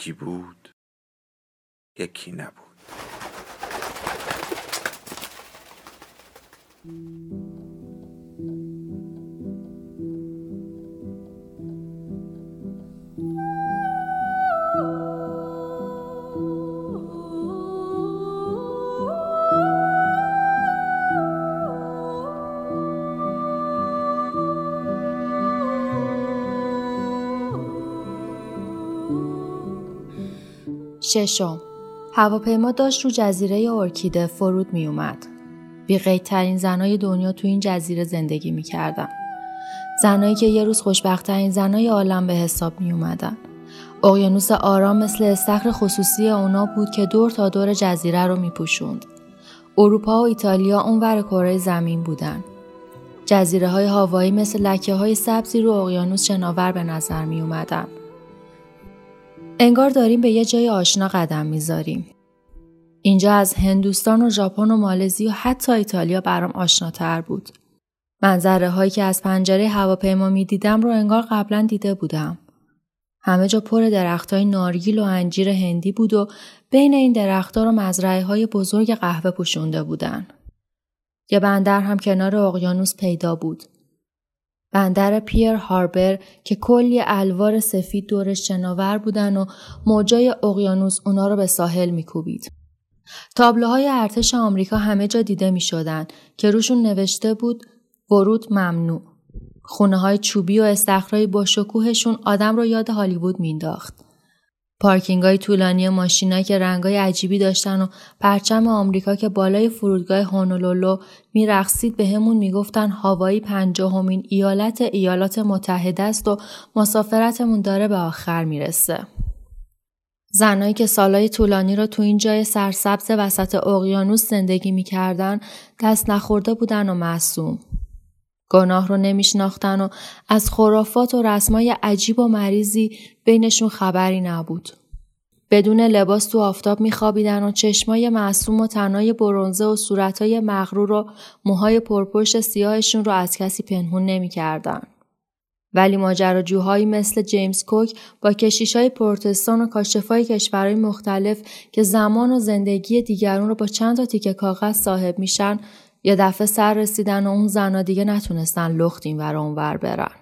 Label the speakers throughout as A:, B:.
A: یکی بود یکی نبود.
B: ششم هواپیما داشت رو جزیره ارکیده فرود می اومد. بی ترین زنای دنیا تو این جزیره زندگی می کردن. زنایی که یه روز خوشبختترین زنای عالم به حساب می اومدن. اقیانوس آرام مثل استخر خصوصی اونا بود که دور تا دور جزیره رو می پوشوند. اروپا و ایتالیا اونور کره زمین بودن. جزیره های هاوایی مثل لکه های سبزی رو اقیانوس شناور به نظر می اومدن. انگار داریم به یه جای آشنا قدم می‌ذاریم. اینجا از هندوستان و ژاپن و مالزی و حتی ایتالیا برام آشناتر بود. منظره هایی که از پنجره هواپیما می دیدم رو انگار قبلا دیده بودم. همه جا پر درخت های نارگیل و انجیر هندی بود و بین این درختها رو مزرعه های بزرگ قهوه پوشونده بودن. یه بندر هم کنار اقیانوس پیدا بود. بندر پیر هاربر که کلی الوار سفید دورش شناور بودن و موجای اقیانوس اونا رو به ساحل میکوبید. تابلوهای ارتش آمریکا همه جا دیده می شدن که روشون نوشته بود ورود ممنوع. خونه های چوبی و استخرای با شکوهشون آدم رو یاد هالیوود مینداخت. پارکینگ های طولانی ماشینایی که رنگای عجیبی داشتن و پرچم آمریکا که بالای فرودگاه هونولولو میرقصید به همون می‌گفتن هاوایی پنجاهمین ایالت ایالات متحده است و مسافرتمون داره به آخر می‌رسه. زنایی که سالای طولانی را تو این جای سرسبز وسط اقیانوس زندگی می‌کردن دست نخورده بودن و معصوم. گناه رو نمیشناختن و از خرافات و رسمای عجیب و مریضی بینشون خبری نبود. بدون لباس تو آفتاب میخوابیدن و چشمای معصوم و تنای برونزه و صورتای مغرور و موهای پرپشت سیاهشون رو از کسی پنهون نمی‌کردن. ولی ماجراجوهایی مثل جیمز کوک با کشیش های پروتستان و کاشفای کشورهای مختلف که زمان و زندگی دیگرون رو با چند تا تیکه کاغذ صاحب میشن یه دفعه سر رسیدن و اون زنا دیگه نتونستن لخت این ور اونور برن.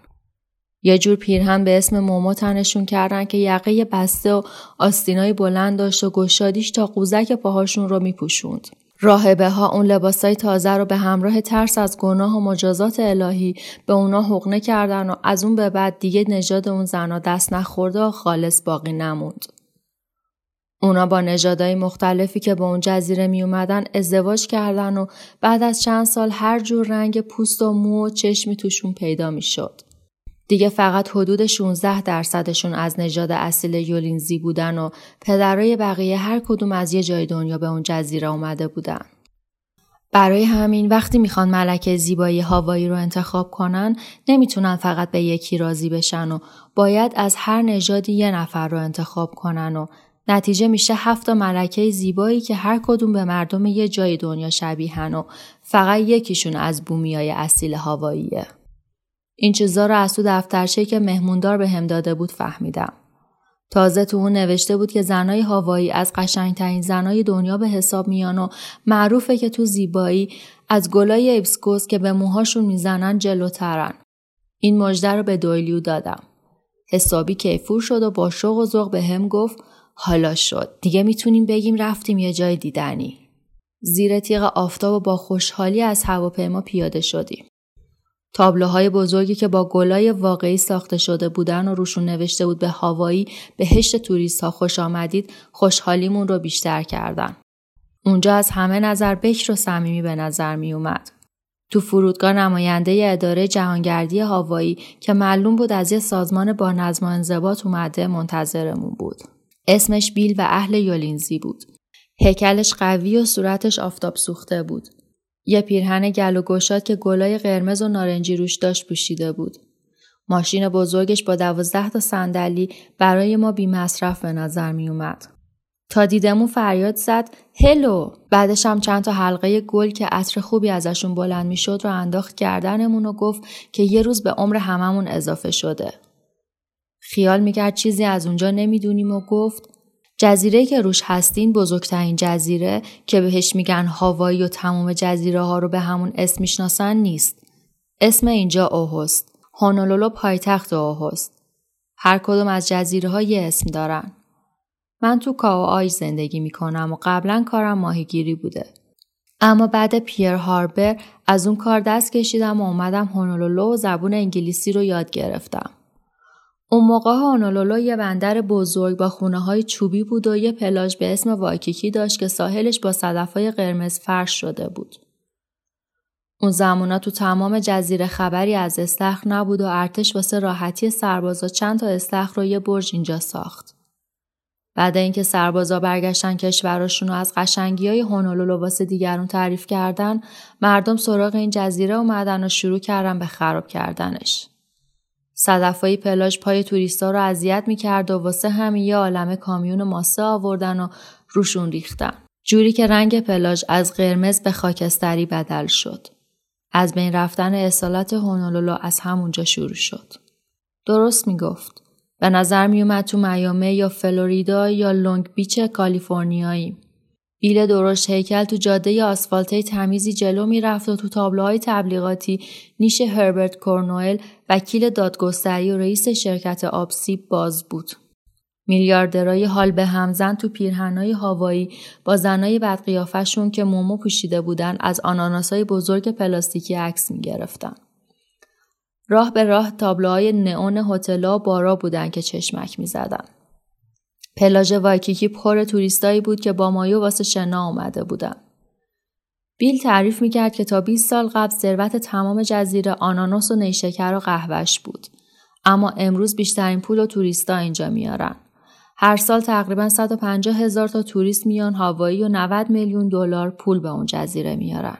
B: یه جور پیرهن به اسم مومو تنشون کردن که یقه بسته و آستینای بلند داشت و گشادیش تا قوزک پاهاشون رو میپوشوند. راهبه ها اون لباسای تازه رو به همراه ترس از گناه و مجازات الهی به اونا حقنه کردن و از اون به بعد دیگه نژاد اون زنا دست نخورده و خالص باقی نموند. اونا با نژادهای مختلفی که به اون جزیره می اومدن ازدواج کردن و بعد از چند سال هر جور رنگ پوست و مو و چشمی توشون پیدا می شد. دیگه فقط حدود 16 درصدشون از نژاد اصیل یولینزی بودن و پدرای بقیه هر کدوم از یه جای دنیا به اون جزیره اومده بودن. برای همین وقتی می‌خوان ملکه زیبایی هاوایی رو انتخاب کنن نمی‌تونن فقط به یکی راضی بشن و باید از هر نژادی یه نفر رو انتخاب کنن و نتیجه میشه هفت ملکه زیبایی که هر کدوم به مردم یه جای دنیا شبیهن و فقط یکیشون از بومیای اصیل هاواییه. این چیزا رو از تو دفترچه که مهموندار به هم داده بود فهمیدم. تازه تو اون نوشته بود که زنای هاوایی از قشنگترین زنای دنیا به حساب میان و معروفه که تو زیبایی از گلای ابسکوس که به موهاشون می‌زنن جلوترن. این مژده رو به دویلیو دادم. حسابی کیفور شد و با شوق و ذوق به هم گفت حالا شد. دیگه می‌تونیم بگیم رفتیم یه جای دیدنی. زیر تیغ آفتاب و با خوشحالی از هواپیما پیاده شدیم. تابلوهای بزرگی که با گلای واقعی ساخته شده بودن و روشون نوشته بود به هوایی بهشت توریست ها خوش آمدید خوشحالیمون رو بیشتر کردن. اونجا از همه نظر بکر و صمیمی به نظر می اومد. تو فرودگاه نماینده اداره جهانگردی هاوایی که معلوم بود از یه سازمان با نظم و انضباط اومده منتظرمون بود. اسمش بیل و اهل یولینزی بود. هیکلش قوی و صورتش آفتاب سوخته بود. یه پیرهن گل و گشاد که گلای قرمز و نارنجی روش داشت پوشیده بود. ماشین بزرگش با دوازده تا صندلی برای ما بی مصرف به نظر می اومد. تا دیدمون فریاد زد هلو بعدش هم چند تا حلقه گل که عطر خوبی ازشون بلند می‌شد رو انداخت گردنمون و گفت که یه روز به عمر هممون اضافه شده. خیال می‌کرد چیزی از اونجا نمی‌دونیم و گفت جزیره که روش هستین بزرگترین جزیره که بهش میگن هاوایی و تمام جزیره ها رو به همون اسم می‌شناسن نیست. اسم اینجا اوهست. هونولولو پایتخت اوهست. هر کدوم از جزیره ها یه اسم دارن. من تو کاو آی زندگی می‌کنم و قبلا کارم ماهیگیری بوده. اما بعد پیر هاربر از اون کار دست کشیدم و اومدم هونولولو و زبون انگلیسی رو یاد گرفتم. اون موقع هونولولو یه بندر بزرگ با خونه های چوبی بود و یه پلاژ به اسم وایکیکی داشت که ساحلش با صدفای قرمز فرش شده بود. اون زمونا تو تمام جزیره خبری از استخر نبود و ارتش واسه راحتی سربازا چند تا استخر رو یه برج اینجا ساخت. بعد اینکه سربازا برگشتن کشورشون و از قشنگی های هونولولو واسه دیگرون تعریف کردن مردم سراغ این جزیره اومدن و شروع کردن به خراب کردنش. صدفایی پلاژ پای توریستا رو اذیت می‌کرد و واسه همین یه عالمه کامیون ماسه آوردن و روشون ریختن. جوری که رنگ پلاژ از قرمز به خاکستری بدل شد. از بین رفتن اصالت هونولولو از همونجا شروع شد. درست می‌گفت. به نظر میومد تو میامه یا فلوریدا یا لونگ بیچ کالیفرنیایی. بیل درشت هیکل تو جاده آسفالته تمیزی جلو می‌رفت و تو تابلوهای تبلیغاتی نیش هربرت کورنوئل وکیل دادگستری و رئیس شرکت آبسیب باز بود. میلیاردرای حال به همزن تو پیرهنای هاوایی با زنای بدقیافشون که مومو پوشیده بودن از آناناسای بزرگ پلاستیکی عکس می‌گرفتن. راه به راه تابلوهای نئون هتل‌ها و بارا بودن که چشمک می‌زدن. پلاژ وایکیکی پر توریستایی بود که با مایو واسه شنا آمده بودن. بیل تعریف می‌کرد که تا 20 سال قبل ثروت تمام جزیره آناناس و نیشکر و قهوهش بود. اما امروز بیشترین پول و توریستا اینجا میارن. هر سال تقریبا 150 هزار تا توریست میان هاوایی و 90 میلیون دلار پول به اون جزیره میارن.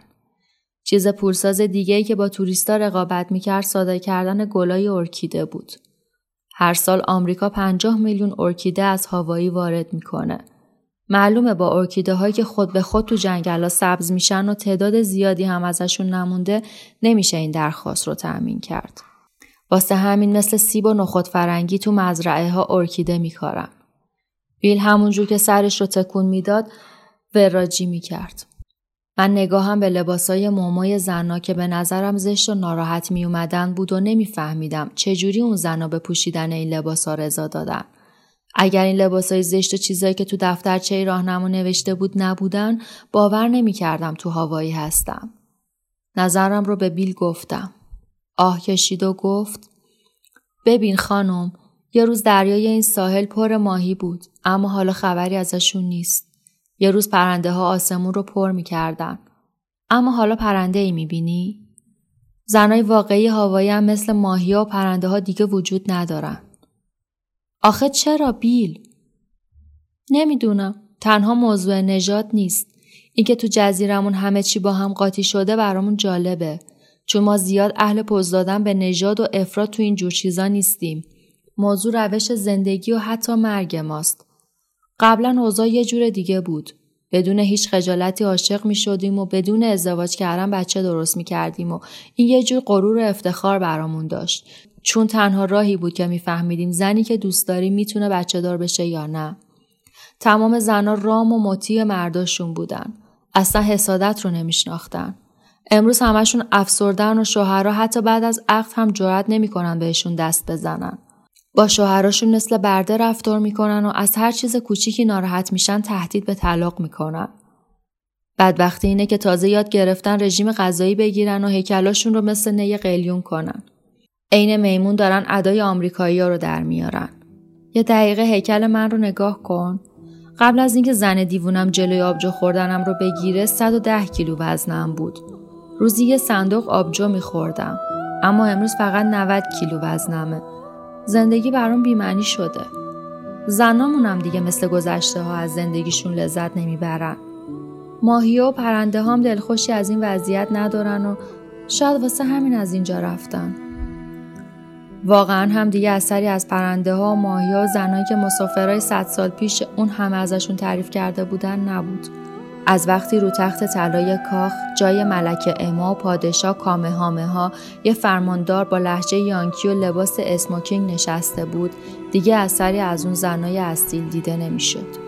B: چیز پولساز دیگه ای که با توریستا رقابت می‌کرد صادر کردن گلای ارکیده بود. هر سال آمریکا 50 میلیون ارکیده از هاوایی وارد می‌کنه. معلومه با ارکیده هایی که خود به خود تو جنگلا سبز میشن و تعداد زیادی هم ازشون نمونده نمیشه این درخواست رو تأمین کرد. واسه همین مثل سیب و نخود فرنگی تو مزرعه ها ارکیده میکارن. بیل همونجور که سرش رو تکون می‌داد وراجی می‌کرد. من نگاهم به لباسای مومای زنا که به نظرم زشت و ناراحت می اومدن بود و نمیفهمیدم چجوری اون زنا به پوشیدن این لباسا رضا دادن. اگر این لباسای زشت و چیزایی که تو دفترچه راهنما نوشته بود نبودن باور نمی‌کردم تو هوایی هستم. نظرم رو به بیل گفتم. آه کشید و گفت ببین خانم یه روز دریای این ساحل پر ماهی بود اما حالا خبری ازشون نیست. یه روز پرنده ها آسمون رو پر می‌کردن. اما حالا پرنده ای می‌بینی؟ زنای واقعی هوایی هم مثل ماهی و پرنده ها دیگه وجود ندارن. آخه چرا بیل؟ نمی‌دونم. تنها موضوع نجات نیست. اینکه تو جزیرمون همه چی با هم قاطی شده برامون جالبه. چون ما زیاد اهل پوز دادن به نژاد و افراد تو این جور چیزا نیستیم. موضوع روش زندگی و حتی مرگ ماست. قبلا اوضاع یه جور دیگه بود. بدون هیچ خجالتی عاشق می شدیم و بدون ازدواج کردن بچه درست می کردیم و این یه جور غرور و افتخار برامون داشت. چون تنها راهی بود که میفهمیدیم زنی که دوست داریم می‌تونه بچه دار بشه یا نه. تمام زنها رام و مطیع مرداشون بودن. اصلا حسادت رو نمیشناختن. امروز همشون افسردن و شوهرها حتی بعد از عقد هم جرأت نمی‌کنن بهشون دست بزنن. با شوهراشون مثل برده رفتار می‌کنن و از هر چیز کوچیکی ناراحت میشن تهدید به طلاق می‌کنن. بدبختی اینه که تازه یاد گرفتن رژیم غذایی بگیرن و هیکلاشون رو مثل نی قلیون کنن. عین میمون دارن ادای آمریکایی ها رو در میارن. یه دقیقه هیکل من رو نگاه کن. قبل از اینکه زن دیوونم جلوی آبجو خوردنم رو بگیره 110 کیلو وزنم بود. روزی یه صندوق آبجو میخوردم اما امروز فقط 90 کیلو وزنمه زندگی برام بیمعنی شده. زنامونم دیگه مثل گذشته ها از زندگیشون لذت نمی‌برن. ماهی و پرنده هم دلخوشی از این وضعیت ندارن و شاید واسه همین از اینجا رفتن. واقعا هم دیگه اثری از پرنده ها و ماهی ها و زنایی که مسافرهای صد سال پیش اون همه ازشون تعریف کرده بودن نبود. از وقتی رو تخت طلای کاخ جای ملکه اما پادشاه کامه هامه ها یه فرماندار با لحجه یانکی و لباس اسموکینگ نشسته بود دیگه اثری از اون زنای اصیل دیده نمی‌شد.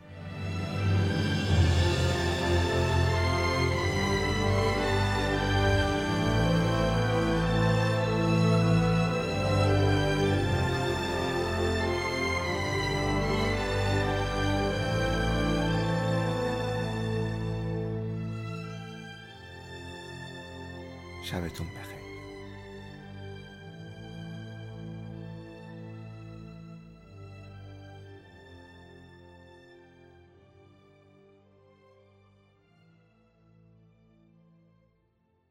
A: شبتون بخیر.